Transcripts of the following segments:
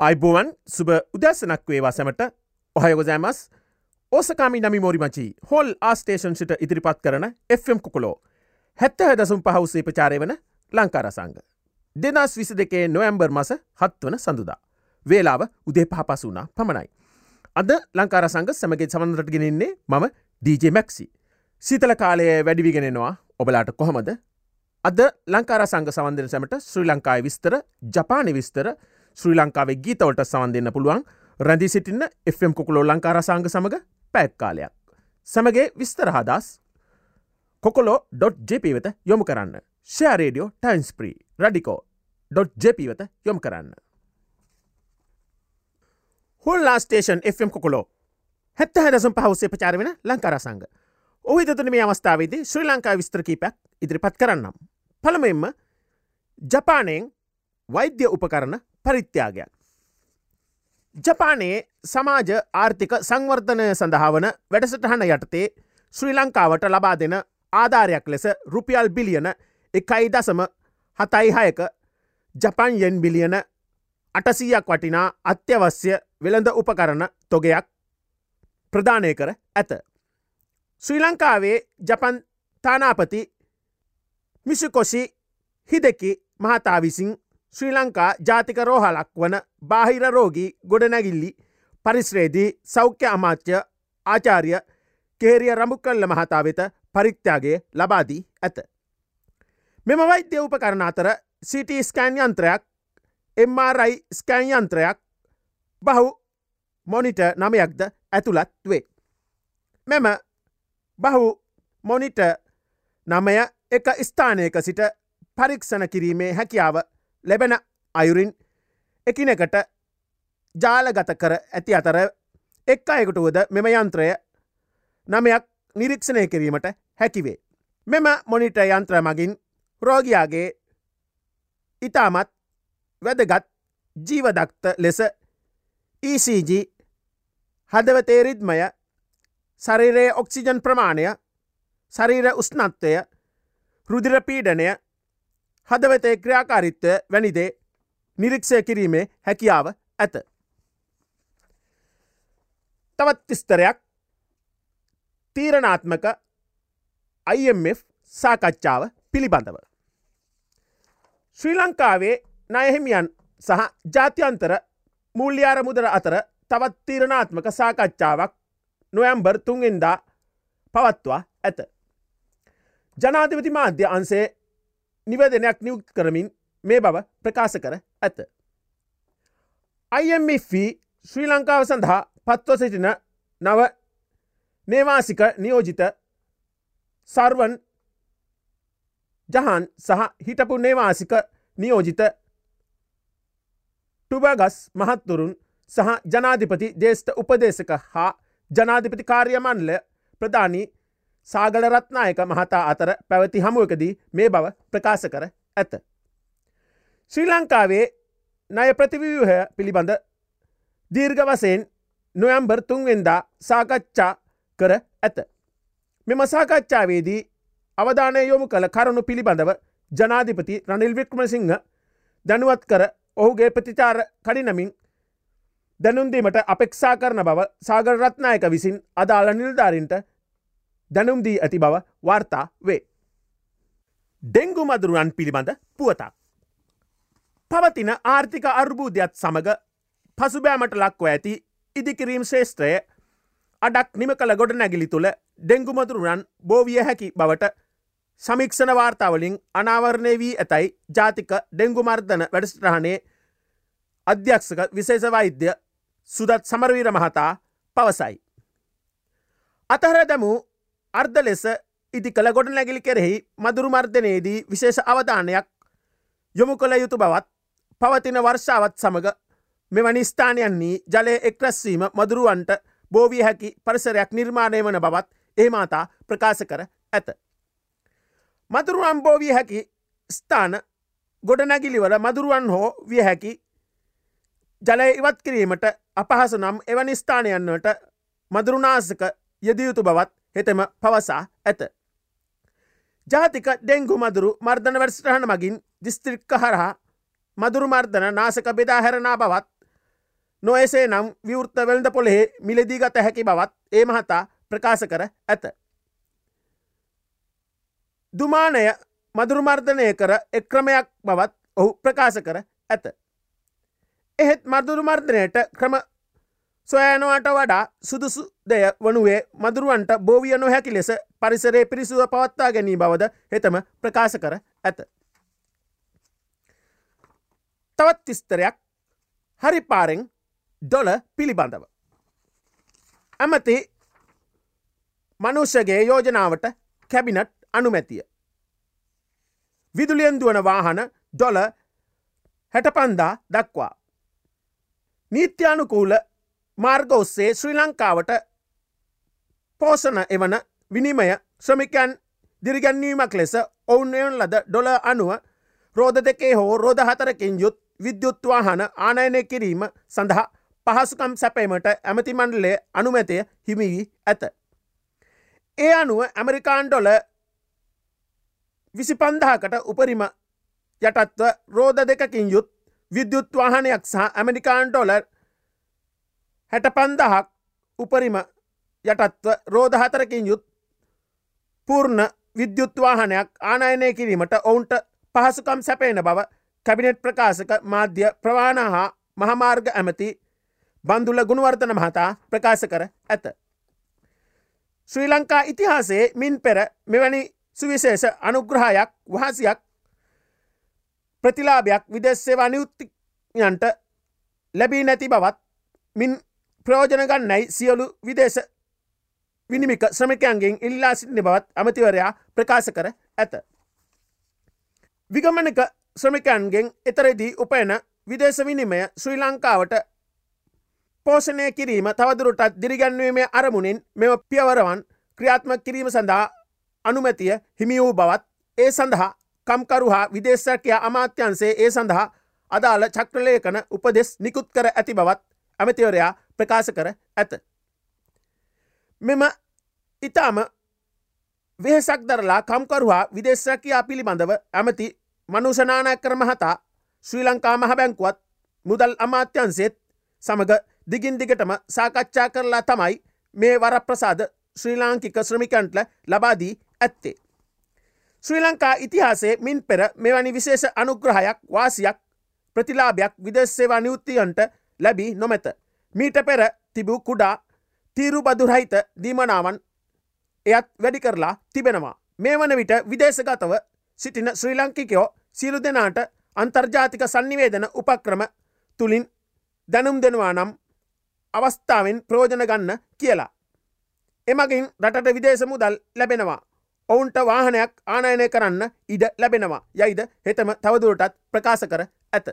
අයිබෝවන් සුබ උදැසනක් වේවා සැමට ඔහයගොසෑමස් ඕසකාමි නමි මෝරිමචි හොල් ආස්ටේෂන්සිට ඉදිරිපත් කරන Fම් කුකුලෝ හැත්ත දසුම් පහවසේ ප්‍රචාරය වන ලංකාරසංග. දෙදස් විසි දෙකේ නොයම්බර් මස හත්වන සඳුදා. වේලාව උදේ පහපස වුණා පමණයි. අද ලංකාරසංග සමගේ සමන්රට ගෙනෙන්නේ මම DJ මැක්සි. සීතල කාලය වැඩිවිගෙනෙනවා ඔබලාට කොහොමද අද ලංකාර සංග සවන්දන සැමට ශ්‍රී ලංකායි විස්තර ජපානි විස්තර ශ්‍රී ලංකාවේ ගීතවලට සවන් දෙන්න පුළුවන් රැදි සිටින්න Fම් කොකුලෝ ලංකාර සංග සමඟ පැත්කාලයක්. සමගේ විස්තර හදස් කොකොලෝ.ජප වෙත යොමු කරන්න ෂයාරේඩියෝ ටයින්ස්ප්‍රී රඩිකෝ.ජප වෙත යොම් කරන්න. හොල්ලා ස්ටේෂන් Fම් කොකොලෝ හැත්ත හැදසම් පහවසේ ප්‍රචාර වෙන ලංකාර සංග. ඔහි තතුන මේ අවස්ථාවේදී ශ්‍රී ලංකා විස්තර කීපයක් ඉදිරිපත් කරන්නම්. පළමෙන්ම ජපානයෙන් වෛද්‍ය උපකරණ පරිත්‍යාගයක්. ජපානයේ සමාජ ආර්ථික සංවර්ධනය සඳහා වන වැඩසටහන යටතේ ශ්‍රී ලංකාවට ලබා දෙන ආධාරයක් ලෙස රුපියල් බිලියන එකයි දසම හතයිහයක ජපන්යෙන් බිලියන අටසීයක් වටිනා අත්‍යවශ්‍ය වෙළඳ උපකරණ තොගයක් ප්‍රධානය කර ඇත. ශ්‍රී ලංකාවේ ජපන් තානාපති මිසිකොසි හිදකි මහතා විසින් ශ්‍රී ලංකා ජාතික රෝහලක් වන බාහිර රෝගී ගොඩනැගිල්ලි පරිශ්‍රේදී සෞඛ්‍ය අමාත්‍ය ආචාර්ය කේරිය රමුකල්ල මහතා වෙත පරිත්‍යාගේ ලබාදී ඇත. මෙම වෛද්‍ය උපකරණ අතර සිට ස්කෑන් යන්ත්‍රයක් එම්Rයි ස්කෑන් යන්ත්‍රයක් බහු මොනිට නමයක්ද ඇතුළත් වේ. මෙම බහු මොනිට නමය එක ස්ථානයක සිට පරීක්ෂණ කිරීමේ හැකියාව ලැබෙන අයුරින් එකිනෙකට ජාලගත කර ඇති අතර එක් අයකුටුවද මෙම යන්ත්‍රය නමයක් නිරීක්ෂණය කිරීමට හැකිවේ. මෙම මොනිට යන්ත්‍ර මගින් රෝගයාගේ ඉතාමත් වැදගත් ජීවදක්ත ලෙස ECG හදවතේරිද්මය ශරිරයේ ඔක්සිජන් ප්‍රමාණය ශරීර උස්නත්වය රුදිරපීඩනය හදවතේ ක්‍රියාකාරිත්වය වැනිදේ නිරික්ෂය කිරීමේ හැකියාව ඇත. තවත් තිස්තරයක් තීරණාත්මක IMF සාකච්ඡාව පිළිබඳව. ශ්‍රී ලංකාවේ නයහිමියන් සහ ජාත්‍යන්තර මුල්්‍යාර මුදර අතර තවත් තීරණාත්මක සාකච්ඡාවක් නොයම්බර් තුන්ෙන්දා පවත්වා ඇත. ජනාධිපති මාධ්‍ය අන්සේ නිවදනයක් නිව් කරමින් මේ බව ප්‍රකාශ කර ඇත. IMF ශ්‍රී ලංකාව සඳහා පත්ව සිටින නව නේවාසික නියෝජිත සර්වන් ජහන් සහ හිටපු නේවාසික නියෝජිත ටුබගස් මහත්තුරුන් සහ ජනාධිපති දේෂ්ඨ උපදේශක හා ජනාධිපති කාර්යමන්ල ප්‍රධානී සාගල රත්නායක මහතා අතර පැවති හමුවකදී මේ බව ප්‍රකාශ කර ඇත. ශ්‍රී ලංකාවේ නය ප්‍රතිවව්‍යහය පිළිබඳ දීර්ඝ වසයෙන් නොයම්බර් තුන්වෙන්දා සාකච්ඡා කර ඇත. මෙම සාකච්ඡාවේදී අවධානය යොමු කළ කරුණු පිළිබඳව ජනාධිපති රනිල් වික්‍රමසිංහ දැනුවත් කර ඔහුගේ ප්‍රතිචාර කඩිනමින් දැනුන්දීමට අපෙක්ෂා කරන බව සාගර රත්නායක විසින් අදාළ නිල්ධාරින්ට දැනුම් දී ඇති බව වාර්තා වේ. ඩෙංගු මදුරුවන් පිළිබඳ පුවතක්. පවතින ආර්ථික අර්බූධයක්ත් සමඟ පසුබෑමට ලක්ව ඇති ඉදිකිරීම් ශේෂත්‍රය අඩක් නිම කළ ගොඩ නැගිලි තුළ ඩෙංගුමදුරුවන් බෝවිය හැකි බවට සමික්ෂණ වාර්තාවලින් අනාවරණය වී ඇතැයි ජාතික ඩෙංගුමර්ධන වැඩස්ට්‍රහණේ අධ්‍යක්ෂක විශේෂ වෛද්‍ය සුදත් සමරවීර මහතා පවසයි. අතහර දැමූ අර්ධ ලෙස ඉති කළ ගොඩ නැගිලි කෙරෙහි මදුරු මර්ධනයේදී විශේෂ අවධානයක් යොමු කළ යුතු බවත් පවතින වර්ෂාවත් සමඟ මෙවැනි ස්ථානයන්නේ ජලය එක්රැස්වීම මදුරුවන්ට බෝවිය හැකි පරිසරයක් නිර්මාණය වන බවත් ඒමාතා ප්‍රකාශ කර ඇත. මදුරුවන් බෝවිය හැකි ස්ථාන ගොඩනැගිලිවල මදුරුවන් හෝ විය හැකි ජලය ඉවත් කිරීමට අපහසු නම් එවැනි ස්ථානයන්නට මදුරුනාසක යෙදයුතු බවත් හෙතෙම පවසා ඇත. ජාතික ඩෙංගු මදුරු මර්ධන වැඩස්ටහන මගින් දිස්ත්‍රික්ක හරහා මදුරු මර්ධන නාසක බෙදා හැරනා බවත් නොයසේ නම් විවෘත්ත වෙළඳ පොළෙහි මිලදී ගත හැකි බවත් ඒ මහතා ප්‍රකාශ කර ඇත. දුමානය මදුරුමර්ධනය කර එක්‍රමයක් බවත් ඔහු ප්‍රකාශ කර ඇත. එහෙත් මදුරුමර්ධනයට ක්‍රම සොයනවාට වඩා සුදුසු දෙය වනුවේ මදුරුවන්ට බෝවිය නොහැකි ලෙස පරිසරේ පිරිසුව පවත්තා ගැනී බවද හෙතම ප්‍රකාශ කර ඇත. තවත් තිස්තරයක් හරි පාරෙන් ඩොල පිළිබඳව. ඇමති මනුෂ්‍යගේ යෝජනාවට කැබිනට් අනුමැතිය. විදුලියෙන් දුවන වාහන ඩොල හැටපන්දා දක්වා. නීත්‍යානුකූල මාර්ග ඔස්සේ ශ්‍රී ලංකාවට පෝෂණ එවන විනිමය ශ්‍රමිකයන් දිරිගැන්වීමක් ලෙස ඔවුන්යන් ලද ඩොල අනුව රෝධ දෙකේ හෝ රෝධ හතරකින් යුත් විද්‍යුත්වාහන ආනයනය කිරීම සඳහා පහසුකම් සැපීමට ඇමති මණ්ඩලේ අනුමැතය හිමිවී ඇත. ඒ අනුව ඇමරිකාන් ඩොල විසිපන්දහකට උපරිම යටත්ව රෝධ දෙකකින් යුත් විද්‍යුත්වාහනයක් සහ ඇමරිකාන් ඩොලර් හැට පන්දහක් උපරිම යටත්ව රෝධ හතරකින් යුත් පූර්ණ විද්‍යුත්වාහනයක් ආනයනය කිරීමට ඔවුන්ට පහසුකම් සැපේන බව කැබිනෙට් ප්‍රකාශක මාධ්‍ය ප්‍රවාණ හා මහමාර්ග ඇමති බන්දුල ගුණවර්තන මහතා ප්‍රකාශ කර ඇත. ශ්‍රී ලංකා ඉතිහාසේ මින් පෙර මෙවැනි සුවිශේෂ අනුග්‍රහයක් වහසියක් ප්‍රතිලාභයක් විදෙස්සේවා නියුත්තියන්ට ලැබී නැති බවත් මින් ප්‍රෝජන ගන්නයි සියලු විදේශ විනිමික ශ්‍රමිකයන්ගෙන් ඉල්ලා සිටින බවත් අමතිවරයා ප්‍රකාශ කර ඇත. විගමනක ශ්‍රමිකයන්ගෙන් එතරදී උපයන විදේශ විනිමය ශ්‍රී ලංකාවට පෝෂණය කිරීම තවදුරටත් දිරිගැන්වීමේ අරමුණින් මෙම පියවරවන් ක්‍රියාත්ම කිරීම සඳහා අනුමැතිය හිමි වූ බවත් ඒ සඳහා කම්කරු හා විදේශකයා අමාත්‍යන්සේ ඒ සඳහා අදාළ චක්‍රලේකන උපදෙස් නිකුත් කර ඇති බවත් ඇමතිවරයා ප්‍රකාශ කර ඇත. මෙම ඉතාම වෙහසක් දරලා කම්කරුවා විදේශකයා පිළිබඳව ඇමති මනුෂනානයක්කර මහතා ශ්‍රී ලංකා මහ බැංකුවත් මුදල් අමාත්‍යන්සේත් සමඟ දිගින් දිගටම සාකච්ඡා කරලා තමයි මේ වරප්‍රසාද ශ්‍රී ලාංකික ශ්‍රමිකන්ටල ලබාදී ඇත්තේ. ශ්‍රී ලංකා ඉතිහාසේ මින් පෙර මෙවැනි විශේෂ අනුග්‍රහයක් වාසියක් ප්‍රතිලාභයක් විදෙස්සේවා නිවෘත්තියන්ට ලැබී නොමැත. මීට පෙර තිබූ කුඩා තීරු බදුරහිත දීමනාවන් එයත් වැඩි කරලා තිබෙනවා. මේ වන විට විදේශගතව සිටින ශ්‍රී ලංකිකයෝ සියලු දෙනාට අන්තර්ජාතික සන්නිවේදන උපක්‍රම තුළින් දැනුම් දෙනවා නම් අවස්ථාවෙන් ප්‍රෝජන ගන්න කියලා. එමගින් රටට විදේශ මුදල් ලැබෙනවා. ඔවුන්ට වාහනයක් ආනයනය කරන්න ඉඩ ලැබෙනවා යයිද හෙතම තවදුරටත් ප්‍රකාශ කර ඇත.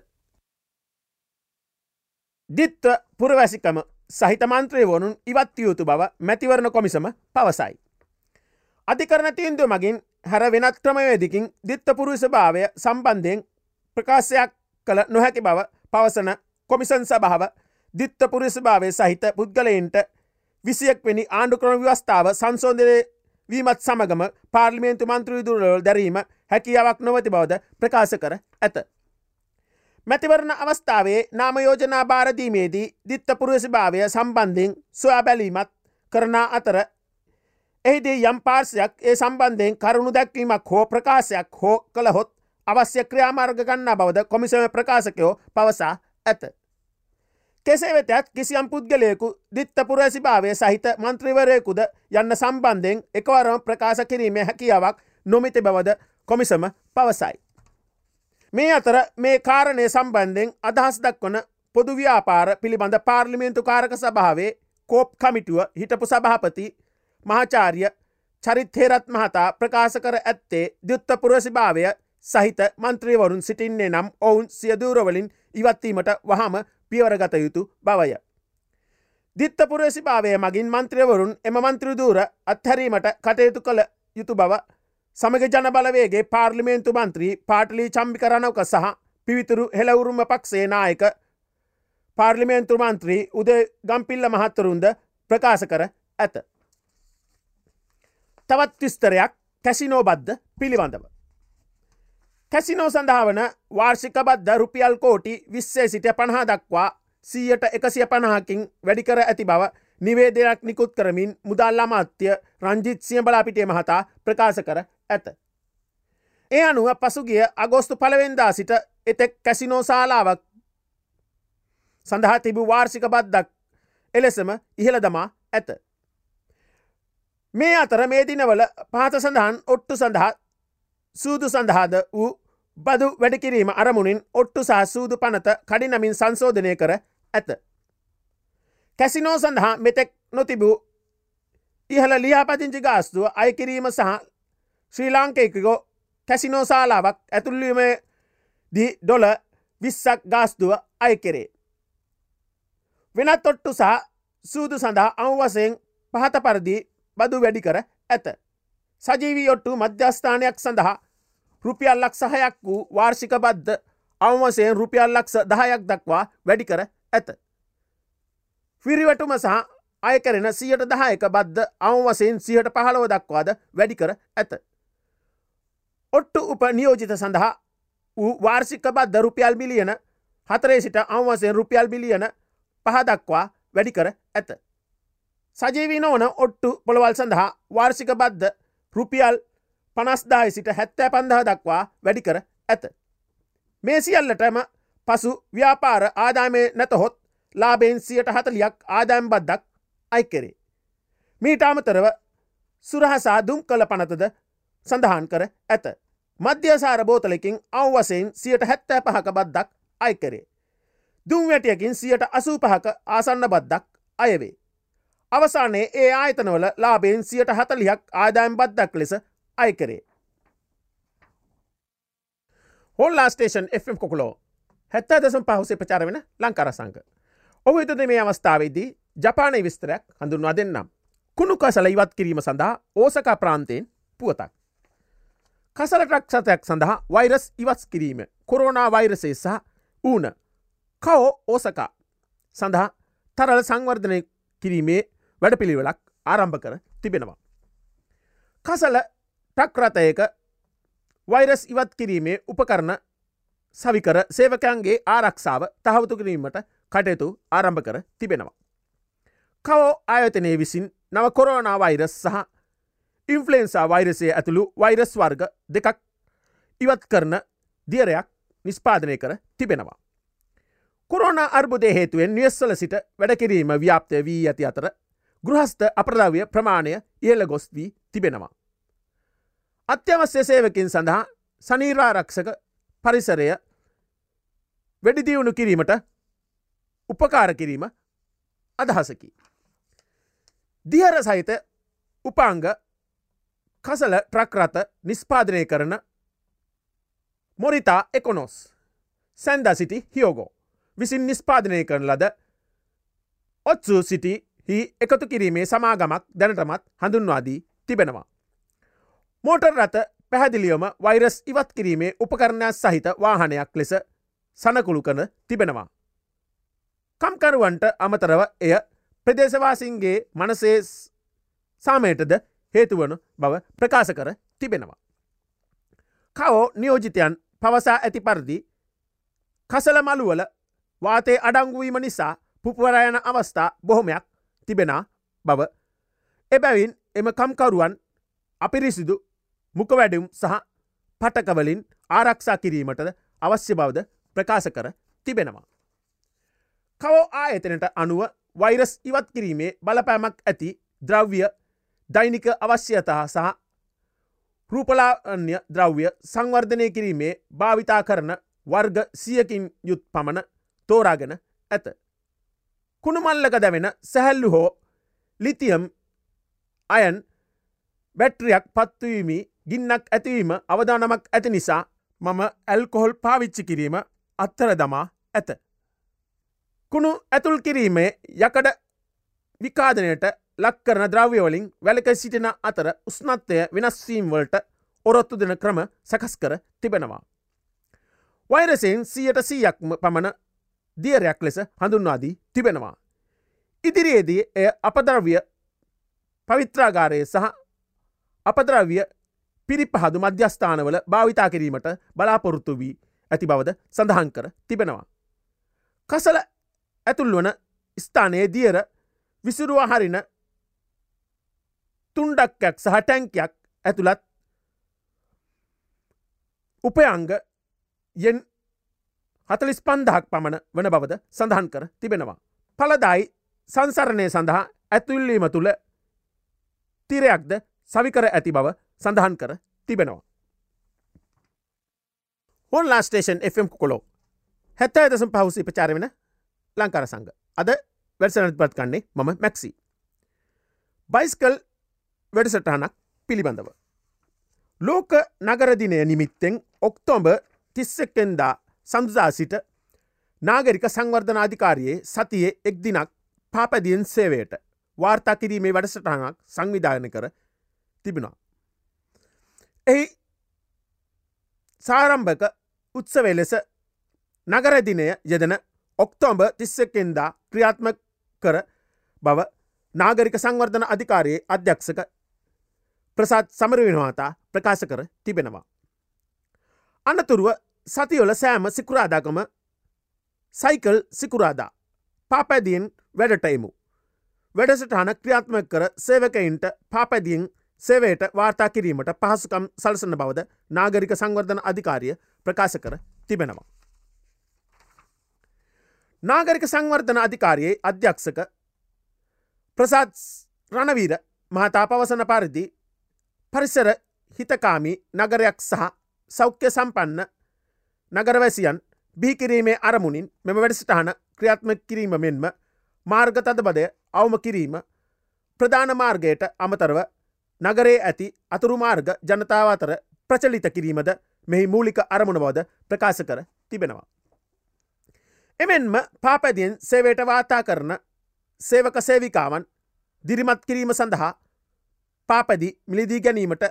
දිත්ව පුරවැසිකම සහිත මන්ත්‍රය වනුන් ඉවත්යයුතු බව මැතිවරණ කොමිසම පවසයි. අධිකරන තීන්දුව මගින් හැර වෙනත් ක්‍රමවේදිකින් දිත්ත පුරුස භාවය සම්බන්ධයෙන් ප්‍රකාශයක් කළ නොහැකි බව පවසන කොමිසන් සභාව දිත්ත පුරිස භාවය සහිත පුද්ගලයින්ට විසියෙක්වෙනි ආණ්ඩුක්‍රම ව්‍යවස්ථාව සංසෝධනය වීමත් සමගම පාර්ලිමේන්තු මන්ත්‍රවිදුරවල් දැරීම හැකියාවක් නොවති බවද ප්‍රකාශ කර ඇත. මැතිවරණ අවස්ථාවේ නාමයෝජනා භාරදීමේදී දිත්ත පුරුවසි භාවය සම්බන්ධයෙන් සොයා බැලීමත් කරනා අතර එහිදී යම් පාර්සයක් ඒ සම්බන්ධයෙන් කරුණු දැක්වීමක් හෝ ප්‍රකාශයක් හෝ කළහොත් අවශ්‍ය ක්‍රියාමාර්ග ගන්නා බවද කොමිසම ප්‍රකාශකයෝ පවසා ඇත. කෙසේ වෙතත් කිසියම් පුද්ගලයෙකු දිත්තපුරැසි භාවය සහිත මන්ත්‍රීවරයකුද යන්න සම්බන්ධයෙන් එකවරම ප්‍රකාශ කිරීමේ හැකියාවක් නොමිති බවද කොමිසම පවසයි. මේ අතර මේ කාරණය සම්බන්ධයෙන් අදහස් දක්වන පොදු ව්‍යාපාර පිළිබඳ පාර්ලිමේන්තු කාරක සභාවේ කෝප් කමිටුව හිටපු සභාපති මහාචාරිය චරිත්හේරත් මහතා ප්‍රකාශ කර ඇත්තේ දයුත්ත පුරසි භාවය සහිත මන්ත්‍රීවරුන් සිටින්නේ නම් ඔවුන් සියදූරවලින් ඉවත්වීමට වහම පියවරගත යුතු බවය. දිත්තපුරේසි භාවය මගින් මන්ත්‍රවරුන් එම මන්ත්‍රදූර අත්හැරීමට කටයුතු කළ යුතු බව සමග ජන බලවේගේ පාර්ලිමේන්තු මන්ත්‍රී පාටලි චම්පිකරනවක සහ පිවිතුරු හෙළවුරුම පක්ෂේ නායක පාර්ලිමේන්තු මන්ත්‍රී උද ගම්පිල්ල මහත්තරුන්ද ප්‍රකාශ කර ඇත. තවත් විස්තරයක් කැසිනෝබද්ධ පිළිබඳව. කැසිනෝ සඳහා වන වාර්ෂික බද්ධ රුපියල් කෝටි විස්සේ සිට පණහා දක්වා සීයට එකසිය පණහකින් වැඩිකර ඇති බව නිවේදයක් නිකුත් කරමින් මුදල් අමාත්‍ය රංජිත් සිය බලාපිටිය මහතා ප්‍රකාශ කර ඇත. ඒ අනුව පසුගිය අගෝස්තු පළවෙන්දා සිට එතෙක් කැසිනෝ ශාලාවක් සඳහා තිබූ වාර්ෂික බද්දක් එලෙසම ඉහළ දමා ඇත. මේ අතර මේ දිනවල පහත සඳහන් ඔට්ටු සඳහා සූදු සඳහාද වූ බදු වැඩකිරීම අරමුණින් ඔට්ටු සහ සූදු පනත කඩිනමින් සංශෝධනය කර ඇත. කැසිනෝ සඳහා මෙතෙක් නොතිබූ ඉහළ ලියාපතිංචි ගාස්තුව අයකිරීම සහ ශ්‍රී ලාංකයකකෝ කැසිනෝ ශාලාවක් ඇතුල්ලීම දී ඩොල විස්සක් ගාස්තුව අයකෙරේ. වෙනත් ඔට්ටු සහ සූදු සඳහා අවවසයෙන් පහත පරදි බදු වැඩි කර ඇත. සජීවී ඔට්ටු මධ්‍යස්ථානයක් සඳහා රුපියල් ලක් සහයක් වූ වාර්ෂික බද්ධ අවමසයෙන් රුපියල් ලක්ෂ දහයක් දක්වා වැඩි කර ඇත. පිරිවැටුම සහ අයකරෙන සියට දහයක බද්ධ අවවසයෙන් සියට පහළව දක්වාද වැඩි කර ඇත. ඔට්ටු උප නියෝජිත සඳහා වූ වාර්ෂික බද්ධ රුපියල් බිලියන හතරේ සිට අවවසයෙන් රුපියල් බිලියන පහදක්වා වැඩි කර ඇත. සජීවී නොවන ඔට්ටු පොළවල් සඳහා වාර්ෂික බද්ධ රුපියල් පනස්දායි සිට හැත්තෑ පන්දහ දක්වා වැඩි කර ඇත. මේ සියල්ලටම පසු ව්‍යාපාර ආදාමය නැතහොත් ලාබෙන් සියට හතලියක් ආදායම් බද්දක් අයිකෙරේ. මීට අමතරව සුරහසා දුම් කළ පනතද සඳහන් කර ඇත. මධ්‍යසාර බෝතලකින් අවවසයෙන් සියට හැත්තෑ පහක බද්දක් අයිකරේ. දුම් වැටියකින් සියට අසූ පහක ආසන්න බද්දක් අයවේ. අවසානයේ ඒ ආයතනවල ලාබෙන් සියට හතලියක් ආදායම් බද්දක් ලෙස අයිකරේ. හොල්ලා ස්ටේෂන් F කොකුලෝ හැත්ත දසම් පහුසේ ප්‍රචාර වෙන ලංකාරසංක. ඔහු එතද මේ අවස්ථාවේදී ජපානය විස්තරයක් හඳුන්වා දෙන්නම්. කුණු කසල ඉවත් කිරීම සඳහා ඕසකා ප්‍රාන්තයෙන් පුවතක්. කසලටක් සතයක් සඳහා වෛරස් ඉවස් කිරීම කොරෝනා වෛරසේ සහ ඌන කවෝ ඕසකා සඳහා තරල සංවර්ධනය කිරීමේ වැඩපිළිවෙලක් ආරම්භ කර තිබෙනවා. කසල ටක්රතයක වෛරස් ඉවත් කිරීමේ උපකරණ සවිකර සේවකයන්ගේ ආරක්ෂාව තහවතු කිරීමට කටයුතු ආරම්භ කර තිබෙනවා. කවෝ ආයතනය විසින් නව කොරෝනා වෛරස් සහ ඉන්ෆලන්සා වෛරසය ඇතුළු වෛරස් වර්ග දෙකක් ඉවත් කරන දියරයක් නිස්පාදනය කර තිබෙනවා. කොරෝන අර්බුදය හේතුවෙන් නිවස්සල සිට වැඩකිරීම ව්‍යාප්තය වී ඇති අතර ගෘහස්ත අප්‍රධාවය ප්‍රමාණය ඉහල ගොස් වී තිබෙනවා. අත්‍යවශ්‍ය සේවකින් සඳහා සනීරාරක්ෂක පරිසරය වැඩිදියුණු කිරීමට උපකාර කිරීම අදහසකි. දිහර සහිත උපාංග කසල ට්‍රක්රත නිස්පාදනය කරන මොරිතා එකොනොස් සැන්ඩ සිටි හියෝගෝ විසින් නිස්පාදනය කරන ලද ඔත්සු සිටි හි එකතු කිරීමේ සමාගමක් දැනටමත් හඳුන්වාදී තිබෙනවා. මෝටර් රත පැහැදිලියම වෛරස් ඉවත් කිරීමේ උපකරණයක් සහිත වාහනයක් ලෙස සනකුළු කන තිබෙනවා. කම්කරුවන්ට අමතරව එය ප්‍රදේශවාසින්ගේ මනසේ සාමයටද හේතුවන බව ප්‍රකාශ කර තිබෙනවා. කවෝ නියෝජිතයන් පවසා ඇති පරිදි කසල මළුවල වාතේ අඩංගුවීම නිසා පුපුවරයන අවස්ථා බොහොමයක් තිබෙන බව එබැවින් එම කම්කරුවන් අපිරිසිදු මුක වැඩුම් සහ පටකවලින් ආරක්ෂා කිරීමටද අවශ්‍ය බවද ප්‍රකාශ කර තිබෙනවා. කවෝ ආයතනට අනුව වෛරස් ඉවත් කිරීමේ බලපෑමක් ඇති ද්‍රව්‍ය දෛනික අවශ්‍යතා සහ රූපලාන්‍ය ද්‍රව්‍ය සංවර්ධනය කිරීමේ භාවිතා කරන වර්ග සියකින් යුත් පමණ තෝරාගෙන ඇත. කුණුමල්ලක දැවෙන සැහැල්ලු හෝ ලිතියම් අයන් බැට්‍රියක් පත්වීමි ගින්නක් ඇතිවීම අවදානමක් ඇති නිසා මම ඇල්කොහොල් පාවිච්චි කිරීම අත්තර දමා ඇත. කුණු ඇතුල් කිරීමේ යකඩ විකාදනයට ලක්කරන ද්‍රව්‍යවලින් වැලක සිටින අතර උස්නත්වය වෙනස්වීම්වලට ඔරොත්තු දෙන ක්‍රම සකස් කර තිබෙනවා. වෛරසයෙන් සියට සීයක්ම පමණ දියරයක් ලෙස හඳුන්වාදී තිබෙනවා. ඉදිරියේදී එය අපදරවිය පවිත්‍රාගාරය සහ අපද්‍රව්‍ය පිරිපහදු මධ්‍යස්ථානවල භාවිතා කිරීමට බලාපොරොත්තු වී ඇති බවද සඳහන් කර තිබෙනවා. කසල ඇතුල් වන ස්ථානයේ දියර විසිරුවා හරින තුන්ඩක්කයක් සහ ටැංකයක් ඇතුළත් උපයංග යෙන් හතලිස් පන්දහක් පමණ වන බවද සඳහන් කර තිබෙනවා. පලදායි සංසරණය සඳහා ඇතුල්ලීම තුළ තිරයක්ද සවිකර ඇති බව සඳහන් කර තිබෙනවා. හොන්ලා ස්ටේෂන් FM කොලෝ හැත්ත ඇදසම් පහුසි ප්‍රචාර වෙන ලංකාර සංග අද වැඩසනත් පත් කන්නේ මම මැක්සි. බයිස්කල් වැඩසටහනක් පිළිබඳව. ලෝක නගරදිනය නිමිත්තෙන් ඔක්තෝම්බ තිස්සෙක්කෙන්දා සඳදා සිට නාගරික සංවර්ධනාධිකාරයේ සතියේ එක් දිනක් පාපදියෙන් සේවයට වාර්තා කිරීමේ වැඩසටහනක් සංවිධාන කර තිබෙනවා. එහි සාරම්භක උත්සවේ ලෙස නගරදිනය යෙදෙන ඔක්තෝම්බ තිස්සකෙන්දා ක්‍රියාත්ම කර බව නාගරික සංවර්ධන අධිකාරයේ අධ්‍යක්ෂක ප්‍රසාත් සමරවෙනවාතා ප්‍රකාශ කර තිබෙනවා. අනතුරුව සතියොල සෑම සිකුරාදාකම සයිකල් සිකුරාදා පාපැදියෙන් වැඩටයිමු. වැඩසටහන ක්‍රියාත්ම කර සේවකයින්ට පාපැදියෙන් සේවයට වාර්තා කිරීමට පහසුකම් සලසන බවද නාගරික සංවර්ධන අධිකාරිය ප්‍රකාශ කර තිබෙනවා. නාගරික සංවර්ධන අධිකාරයේ අධ්‍යක්ෂක ප්‍රසාත් රණවීර මහතා පවසන පරිදි පරිසර හිතකාමී නගරයක් සහ සෞඛ්‍ය සම්පන්න නගරවැසියන් බිහිකිරීමේ අරමුණින් මෙම වැඩසටහන ක්‍රියාත්ම කිරීම මෙන්ම මාර්ග තදබදය අවම කිරීම ප්‍රධාන මාර්ගයට අමතරව නගරේ ඇති අතුරුමාර්ග ජනතාව අතර ප්‍රචලිත කිරීමද මෙහි මූලික අරමුණ බවද ප්‍රකාශ කර තිබෙනවා. එමෙන්ම පාපැදියෙන් සේවයට වාතා කරන සේවක සේවිකාවන් දිරිමත් කිරීම සඳහා පාපැදි මිලිදී ගැනීමට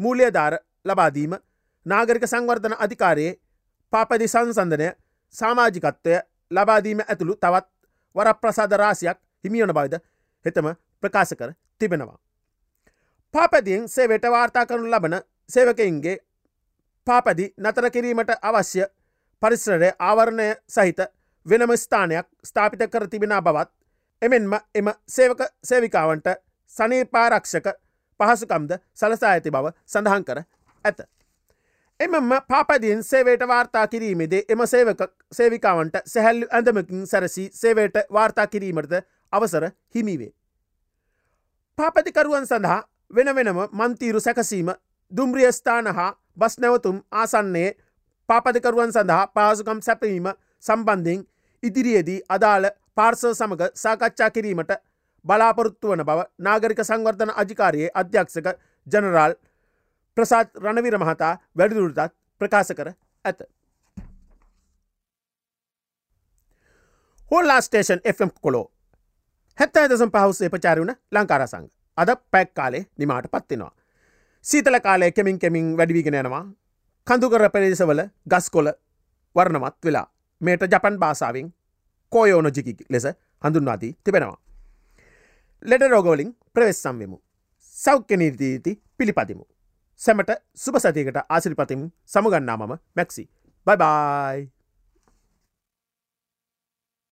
මූලියධාර ලබාදීම නාගරික සංවර්ධන අධිකාරයේ පාපැදි සංසන්ධනය සාමාජිකත්වය ලබාදීම ඇතුළු තවත් වර ප්‍රසාද රාසියක් හිමියන බයිද හෙතම ප්‍රකාශ කර තිබෙනවා. පාපැදියෙන් සේවට වාර්තා කරනු ලබන සේවකයින්ගේ පාපැදි නතර කිරීමට අවශ්‍ය පරිසරය ආවරණය සහිත වෙනම ස්ථානයක් ස්ථාපිත කර තිබෙන බවත් එමෙන්ම එම සේවක සේවිකාවන්ට සනීපාරක්ෂක පහසුකම්ද සලසා ඇති බව සඳහන් කර ඇත. එමම පාපදියෙන් සේවයට වාර්තා කිරීමේදේ එම සේවක සේවිකාවන්ට සැහැල්ලු ඇඳමකින් සැරසි සේවයට වාර්තා කිරීමටද අවසර හිමිවේ. පාපතිකරුවන් සඳහා වෙන වෙනම මන්තීරු සැකසීම දුම්රිය ස්ථාන හා බස් නැවතුම් ආසන්නේ පාපතිකරුවන් සඳහා පාසුකම් සැපීම සම්බන්ධයෙන් ඉදිරියේදී අදාළ පාර්සව සමඟ සාකච්ඡා කිරීමට බලාපොරොත්තු වන බව නාගරික සංවර්ධන අධිකාරයේ අධ්‍යක්ෂක ජනරාල් ප්‍රසාත් රණවිර මහතා වැඩිදුරටත් ප්‍රකාශ කර ඇත. හෝල්ලා ස්ටේෂන් FM කොලෝ හැත්ත ඇදසම් පහුස්සේ ප්‍රචාරවන ලංකාරසංග අද පැක් කාලේ නිමාට පත්වෙනවා. සීතල කාලය කෙමින් කෙමින් වැඩිවිගෙන යනවා කඳුකර පෙරේසවල ගස් කොල වර්ණමත් වෙලා මේට ජපන් භාසාාවෙන් කෝයෝනොජිකි ලෙස හඳුන්වාදී තිබෙනවා. ලෙඩ රෝගවලින් ප්‍රවෙස් සම්වෙමු. සෞඛ්‍ය නීතිීති පිළිපදිමු. සැමට සුප සතියකට ආසිරිපතිම් සමුගන්නා මම මැක්සි. බයිබයි.